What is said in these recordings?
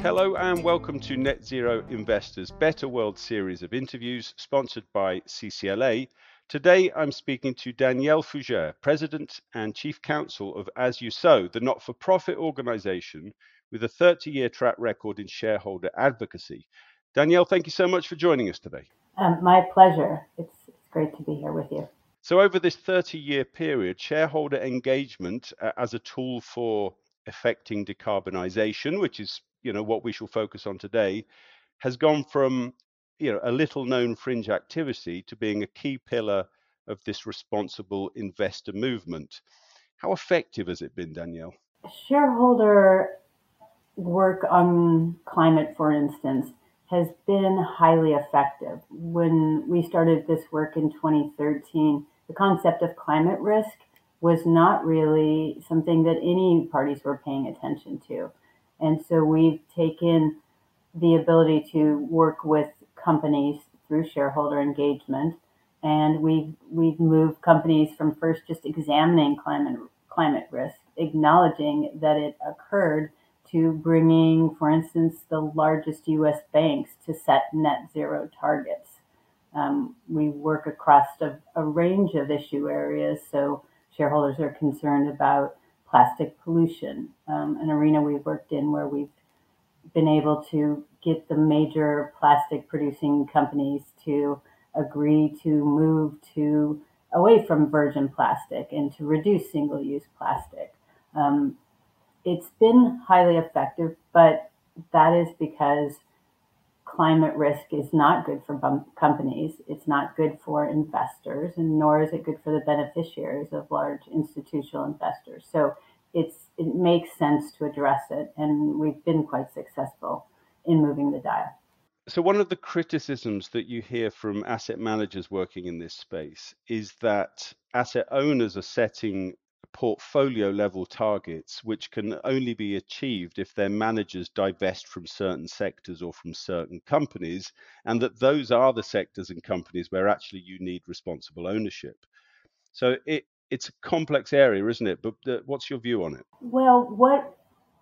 Hello and welcome to Net Zero Investors Better World series of interviews sponsored by CCLA. Today I'm speaking to Danielle Fugere, President and Chief Counsel of As You Sow, the not for profit organization with a 30 year track record in shareholder advocacy. Danielle, thank you so much for joining us today. Um, my pleasure. It's, it's great to be here with you. So, over this 30 year period, shareholder engagement uh, as a tool for affecting decarbonisation, which is you know what we shall focus on today, has gone from you know a little known fringe activity to being a key pillar of this responsible investor movement. How effective has it been, Danielle? Shareholder work on climate, for instance, has been highly effective. When we started this work in 2013, the concept of climate risk was not really something that any parties were paying attention to. And so we've taken the ability to work with companies through shareholder engagement. And we've, we've moved companies from first just examining climate, climate risk, acknowledging that it occurred, to bringing, for instance, the largest US banks to set net zero targets. Um, we work across a, a range of issue areas. So shareholders are concerned about plastic pollution, um, an arena we've worked in where we've been able to get the major plastic producing companies to agree to move to away from virgin plastic and to reduce single use plastic. Um, it's been highly effective, but that is because climate risk is not good for companies. It's not good for investors, and nor is it good for the beneficiaries of large institutional investors. So it's it makes sense to address it, and we've been quite successful in moving the dial. So one of the criticisms that you hear from asset managers working in this space is that asset owners are setting portfolio level targets, which can only be achieved if their managers divest from certain sectors or from certain companies, and that those are the sectors and companies where actually you need responsible ownership. So it, it's a complex area, isn't it? But what's your view on it? Well, what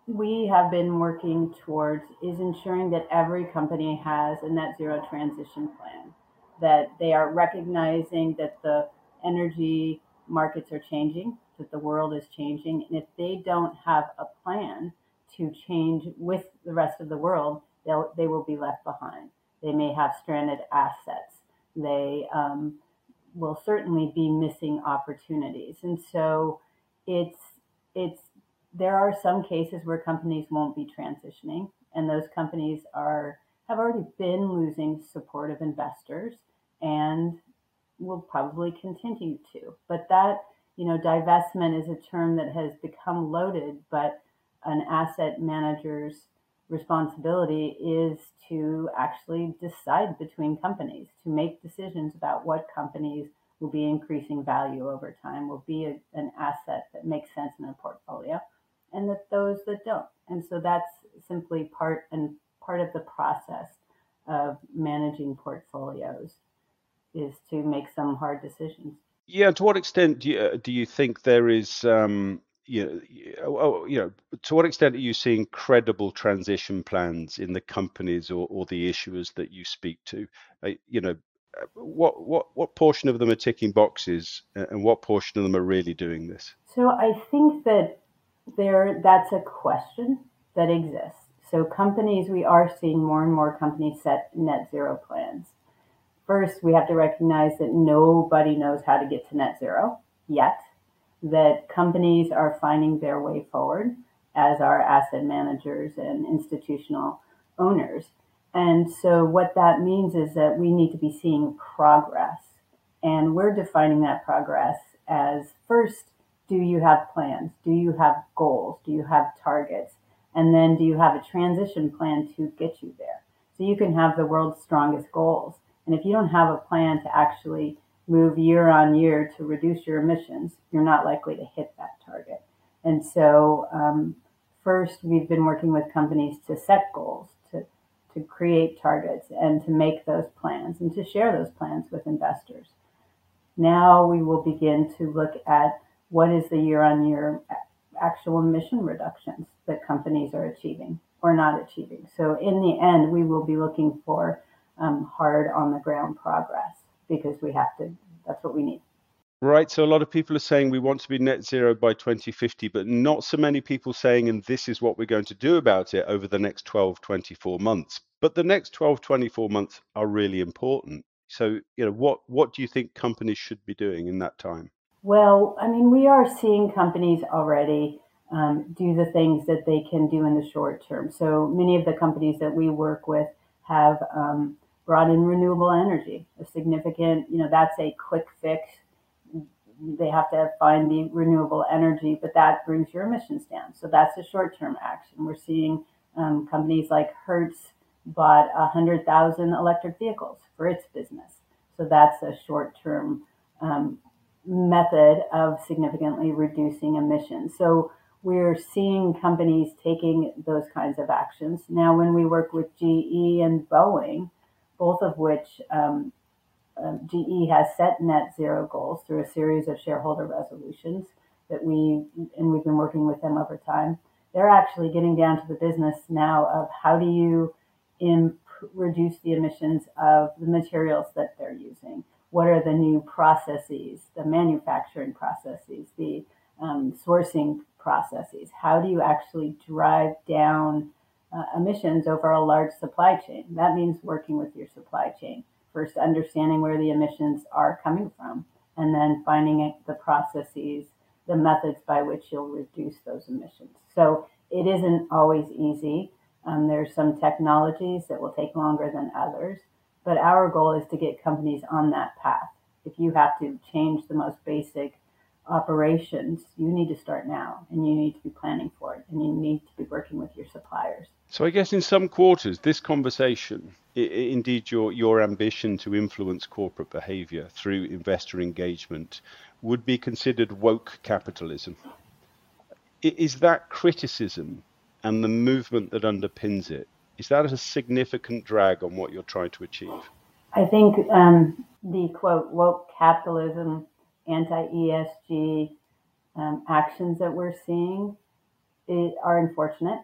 we have been working towards is ensuring that every company has a net zero transition plan, that they are recognizing that the energy markets are changing, that the world is changing. And if they don't have a plan to change with the rest of the world, they'll, they will be left behind. They may have stranded assets. They um, will certainly be missing opportunities. And so it's, it's, there are some cases where companies won't be transitioning, and those companies are have already been losing support of investors and will probably continue to. But that, you know, divestment is a term that has become loaded, but an asset manager's responsibility is to actually decide between companies, to make decisions about what companies will be increasing value over time, will be a, an asset that makes sense in a portfolio, and that those that don't. And so that's simply part and part of the process of managing portfolios is to make some hard decisions. Yeah, to what extent do you, uh, do you think there is, um, you know, oh, oh, you know, to what extent are you seeing credible transition plans in the companies or, or the issuers that you speak to? Uh, you know, uh, what what what portion of them are ticking boxes, uh, and what portion of them are really doing this? So I think that there that's a question that exists. So companies, we are seeing more and more companies set net zero plans first we have to recognize that nobody knows how to get to net zero yet, that companies are finding their way forward, as are asset managers and institutional owners. And so what that means is that we need to be seeing progress. And we're defining that progress as first, do you have plans? Do you have goals? Do you have targets? And then do you have a transition plan to get you there? So you can have the world's strongest goals and if you don't have a plan to actually move year on year to reduce your emissions, you're not likely to hit that target. And so, um, first, we've been working with companies to set goals, to, to create targets and to make those plans and to share those plans with investors. Now we will begin to look at what is the year on year actual emission reductions that companies are achieving or not achieving. So in the end, we will be looking for um, hard on the ground progress because we have to, that's what we need. Right. So a lot of people are saying we want to be net zero by 2050, but not so many people saying, and this is what we're going to do about it over the next 12, 24 months. But the next 12, 24 months are really important. So, you know, what, what do you think companies should be doing in that time? Well, I mean, we are seeing companies already um, do the things that they can do in the short term. So many of the companies that we work with have um, brought in renewable energy, a significant, you know, that's a quick fix they have to find the renewable energy, but that brings your emissions down. So that's a short term action. We're seeing um, companies like Hertz bought 100,000 electric vehicles for its business. So that's a short term um, method of significantly reducing emissions. So we're seeing companies taking those kinds of actions. Now, when we work with GE and Boeing, both of which um, um, GE has set net zero goals through a series of shareholder resolutions that we, and we've been working with them over time. They're actually getting down to the business now of how do you imp- reduce the emissions of the materials that they're using? What are the new processes, the manufacturing processes, the um, sourcing processes? How do you actually drive down uh, emissions over a large supply chain? That means working with your supply chain first understanding where the emissions are coming from, and then finding the processes, the methods by which you'll reduce those emissions. So it isn't always easy. Um, there's some technologies that will take longer than others, but our goal is to get companies on that path. If you have to change the most basic operations, you need to start now and you need to be planning for it and you need to be working with your suppliers. So I guess in some quarters, this conversation, indeed your, your ambition to influence corporate behavior through investor engagement, would be considered woke capitalism. Is that criticism and the movement that underpins it, is that a significant drag on what you're trying to achieve? I think um, the quote woke capitalism anti ESG um, actions that we're seeing are unfortunate.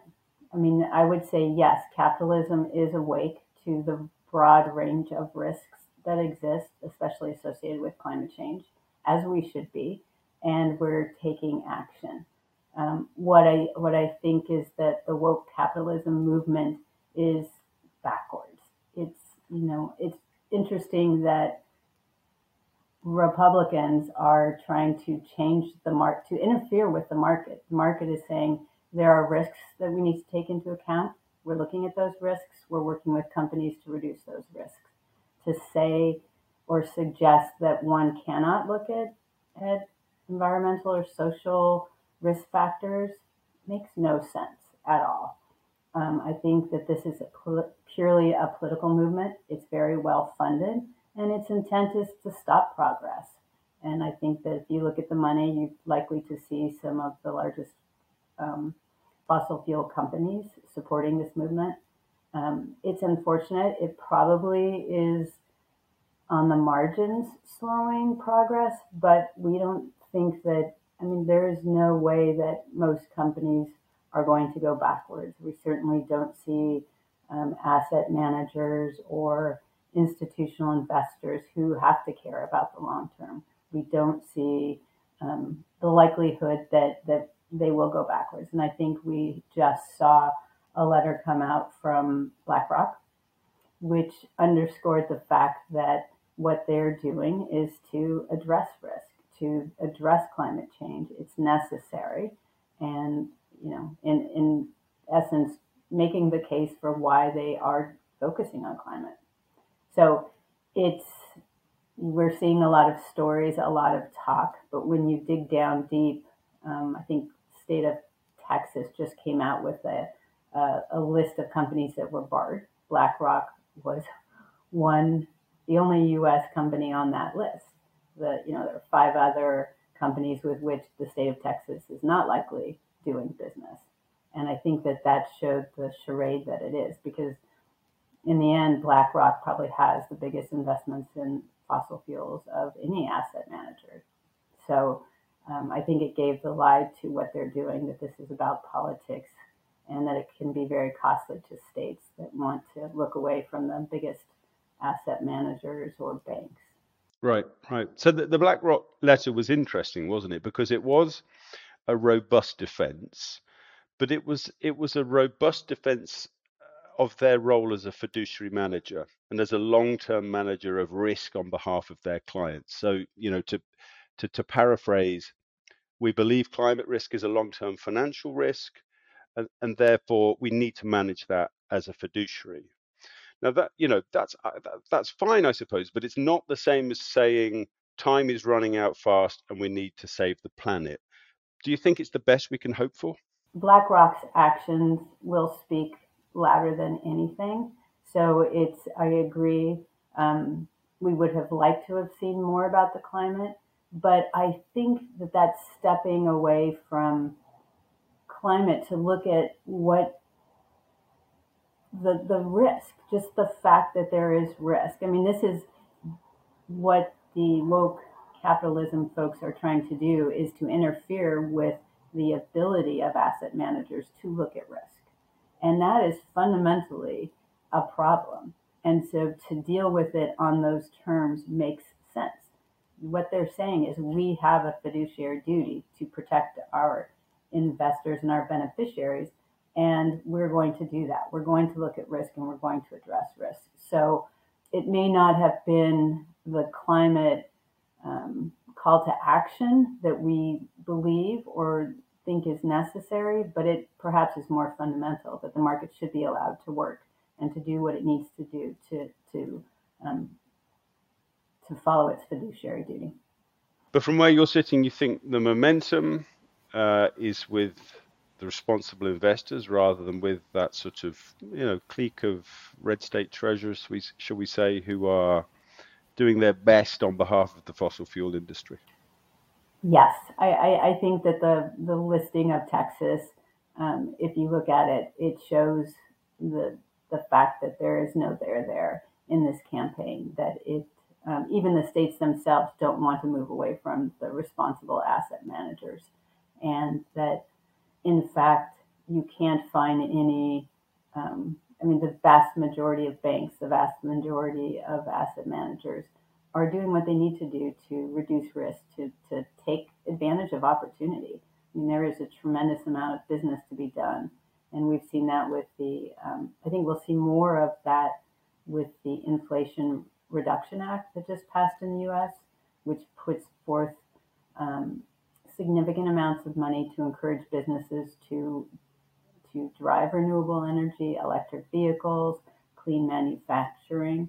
I mean, I would say yes, capitalism is awake to the broad range of risks that exist, especially associated with climate change, as we should be, and we're taking action. Um, what I what I think is that the woke capitalism movement is backwards. It's you know it's interesting that Republicans are trying to change the market, to interfere with the market. The market is saying there are risks that we need to take into account. We're looking at those risks. We're working with companies to reduce those risks. To say or suggest that one cannot look at, at environmental or social risk factors makes no sense at all. Um, I think that this is a purely a political movement. It's very well funded and its intent is to stop progress. And I think that if you look at the money, you're likely to see some of the largest um, fossil fuel companies supporting this movement. Um, it's unfortunate. It probably is on the margins slowing progress, but we don't think that, I mean, there is no way that most companies are going to go backwards. We certainly don't see um, asset managers or institutional investors who have to care about the long term. We don't see um, the likelihood that, that they will go backwards. And I think we just saw a letter come out from BlackRock, which underscored the fact that what they're doing is to address risk, to address climate change. It's necessary. And, you know, in, in essence, making the case for why they are focusing on climate. So it's, we're seeing a lot of stories, a lot of talk, but when you dig down deep, um, I think state of Texas just came out with a, a, a list of companies that were barred. BlackRock was one, the only U.S. company on that list. The, you know, there are five other companies with which the state of Texas is not likely doing business. And I think that that showed the charade that it is because in the end, BlackRock probably has the biggest investments in fossil fuels of any asset manager. So um, I think it gave the lie to what they're doing that this is about politics and that it can be very costly to states that want to look away from the biggest asset managers or banks. Right, right. So the, the BlackRock letter was interesting, wasn't it? Because it was a robust defense, but it was it was a robust defense of their role as a fiduciary manager and as a long-term manager of risk on behalf of their clients. So, you know, to to, to paraphrase, we believe climate risk is a long-term financial risk, and, and therefore we need to manage that as a fiduciary. Now that you know that's uh, that's fine, I suppose, but it's not the same as saying time is running out fast and we need to save the planet. Do you think it's the best we can hope for? BlackRock's actions will speak louder than anything. So it's I agree. Um, we would have liked to have seen more about the climate, but I think that that's stepping away from climate to look at what the the risk, just the fact that there is risk. I mean, this is what the woke capitalism folks are trying to do is to interfere with the ability of asset managers to look at risk. And that is fundamentally a problem. And so to deal with it on those terms makes sense. What they're saying is we have a fiduciary duty to protect our investors and our beneficiaries and we're going to do that. We're going to look at risk and we're going to address risk. So it may not have been the climate um, call to action that we believe or think is necessary, but it perhaps is more fundamental that the market should be allowed to work and to do what it needs to do to to um, to follow its fiduciary duty. But from where you're sitting, you think the momentum uh, is with the responsible investors rather than with that sort of you know clique of red state treasurers, shall we say, who are doing their best on behalf of the fossil fuel industry. Yes, I, I, I think that the the listing of Texas, um, if you look at it, it shows the the fact that there is no there there in this campaign. That it um, even the states themselves don't want to move away from the responsible asset managers, and that in fact, you can't find any, um, I mean, the vast majority of banks, the vast majority of asset managers are doing what they need to do to reduce risk, to, to take advantage of opportunity. I mean, there is a tremendous amount of business to be done. And we've seen that with the, um, I think we'll see more of that with the Inflation Reduction Act that just passed in the US, which puts forth um, significant amounts of money to encourage businesses to to drive renewable energy, electric vehicles, clean manufacturing.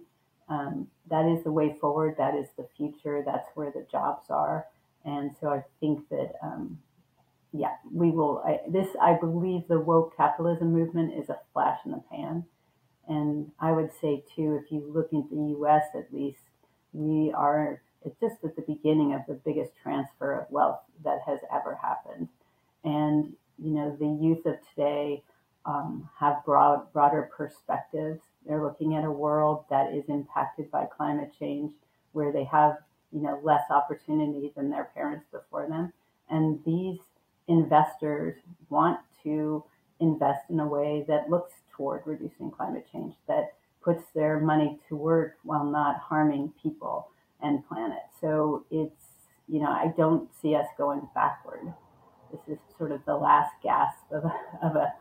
Um, that is the way forward. That is the future. That's where the jobs are. And so I think that, um, yeah, we will. I, this, I believe, the woke capitalism movement is a flash in the pan. And I would say too, if you look at the U.S. at least, we are just at the beginning of the biggest transfer of wealth that has ever happened. And, you know, the youth of today um, have broad, broader perspectives. They're looking at a world that is impacted by climate change, where they have, you know, less opportunity than their parents before them. And these investors want to invest in a way that looks toward reducing climate change, that puts their money to work while not harming people and planet. So it's, you know, I don't see us going backward. This is sort of the last gasp of a, of a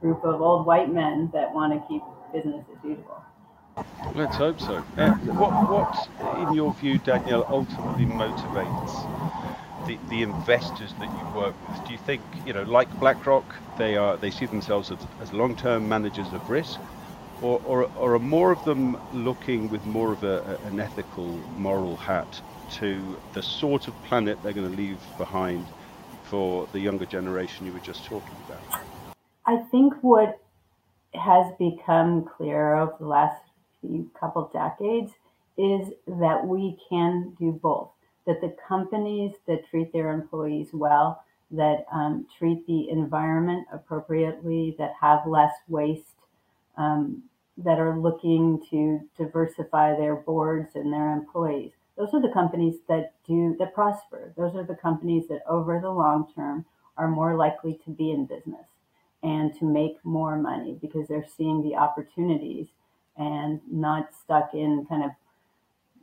group of old white men that want to keep business as usual. Let's hope so. Uh, what, what, in your view, Danielle, ultimately motivates the, the investors that you work with? Do you think, you know, like BlackRock, they are they see themselves as, as long-term managers of risk, or, or, or are more of them looking with more of a, an ethical, moral hat to the sort of planet they're going to leave behind for the younger generation you were just talking about? I think what has become clear over the last few couple decades is that we can do both. That the companies that treat their employees well, that um, treat the environment appropriately, that have less waste, um, that are looking to diversify their boards and their employees. Those are the companies that do that prosper. Those are the companies that over the long term are more likely to be in business and to make more money because they're seeing the opportunities and not stuck in kind of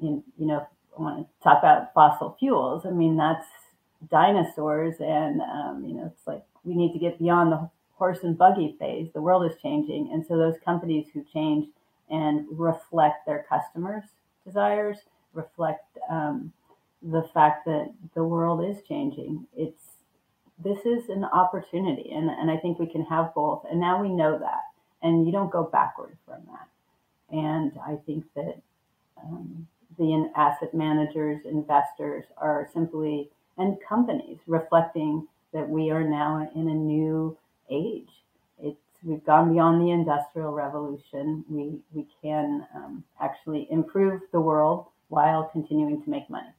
in, you know I want to talk about fossil fuels. I mean that's dinosaurs and um, you know it's like we need to get beyond the horse and buggy phase. The world is changing. And so those companies who change and reflect their customers' desires, reflect um, the fact that the world is changing. It's this is an opportunity, and, and I think we can have both. And now we know that, and you don't go backward from that. And I think that um, the asset managers, investors are simply, and companies reflecting that we are now in a new age. It's we've gone beyond the industrial revolution. We we can um, actually improve the world while continuing to make money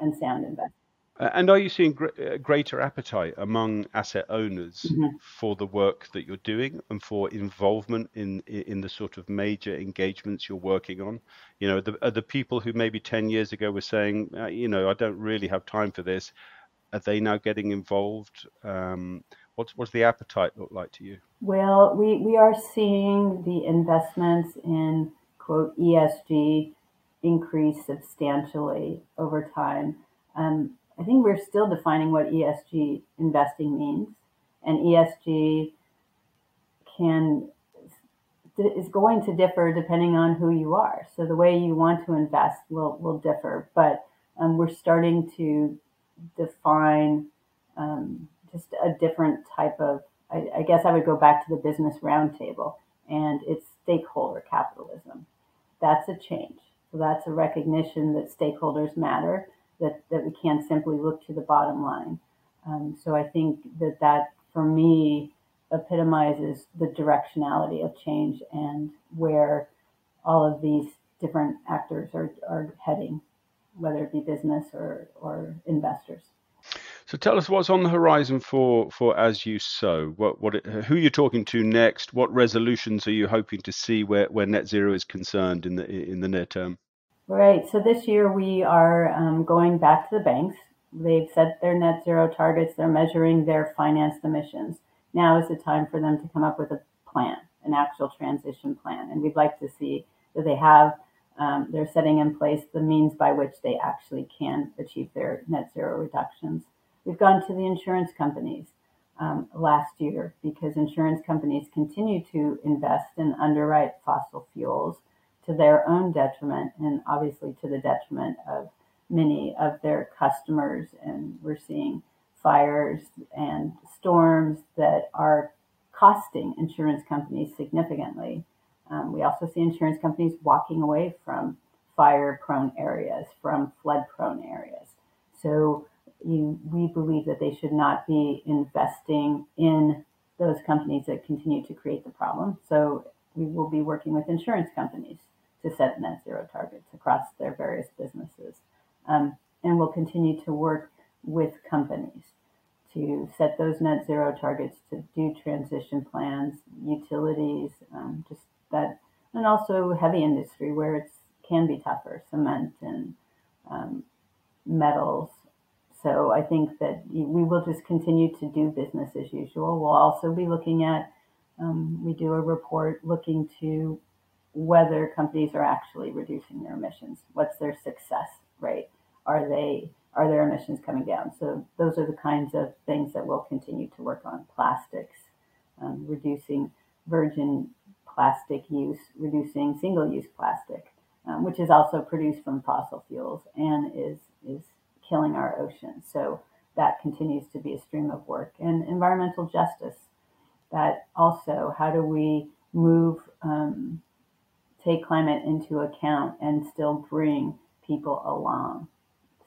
and sound investment. Uh, and are you seeing gr- uh, greater appetite among asset owners mm-hmm. for the work that you're doing and for involvement in in the sort of major engagements you're working on? You know, the, are the people who maybe 10 years ago were saying, uh, you know, I don't really have time for this, are they now getting involved? Um, What's what's the appetite look like to you? Well, we, we are seeing the investments in quote ESG increase substantially over time. Um, I think we're still defining what ESG investing means, and ESG can is going to differ depending on who you are. So the way you want to invest will will differ, but um, we're starting to define um, just a different type of, I, I guess I would go back to the business roundtable and it's stakeholder capitalism. That's a change. So that's a recognition that stakeholders matter, that, that we can't simply look to the bottom line. Um, so I think that that, for me, epitomizes the directionality of change and where all of these different actors are, are heading, whether it be business or, or investors. So tell us what's on the horizon for for as you sow. What what who you're talking to next? What resolutions are you hoping to see where, where net zero is concerned in the in the near term? Right. So this year we are um, going back to the banks. They've set their net zero targets. They're measuring their financed emissions. Now is the time for them to come up with a plan, an actual transition plan, and we'd like to see that they have. Um, they're setting in place the means by which they actually can achieve their net zero reductions. We've gone to the insurance companies um, last year because insurance companies continue to invest and underwrite fossil fuels to their own detriment and obviously to the detriment of many of their customers. And we're seeing fires and storms that are costing insurance companies significantly. Um, we also see insurance companies walking away from fire prone areas, from flood prone areas. So you, we believe that they should not be investing in those companies that continue to create the problem. So we will be working with insurance companies to set net zero targets across their various businesses. Um, and we'll continue to work with companies to set those net zero targets, to do transition plans, utilities, um, just that, and also heavy industry where it can be tougher, cement and um, metals, so I think that we will just continue to do business as usual. We'll also be looking at, um, we do a report looking to whether companies are actually reducing their emissions. What's their success rate? Are they are their emissions coming down? So those are the kinds of things that we'll continue to work on. Plastics, um, reducing virgin plastic use, reducing single-use plastic, um, which is also produced from fossil fuels and is is killing our oceans. So that continues to be a stream of work. And environmental justice, that also, how do we move, um, take climate into account and still bring people along?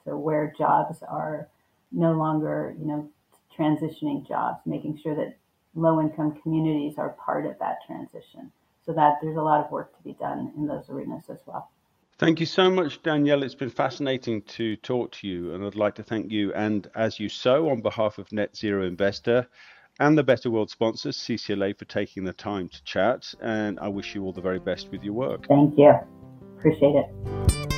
So where jobs are no longer, you know, transitioning jobs, making sure that low income communities are part of that transition. So that there's a lot of work to be done in those arenas as well. Thank you so much, Danielle. It's been fascinating to talk to you, and I'd like to thank you and As You Sow on behalf of Net Zero Investor. And the Better World sponsors, CCLA, for taking the time to chat. And I wish you all the very best with your work. Thank you. Appreciate it.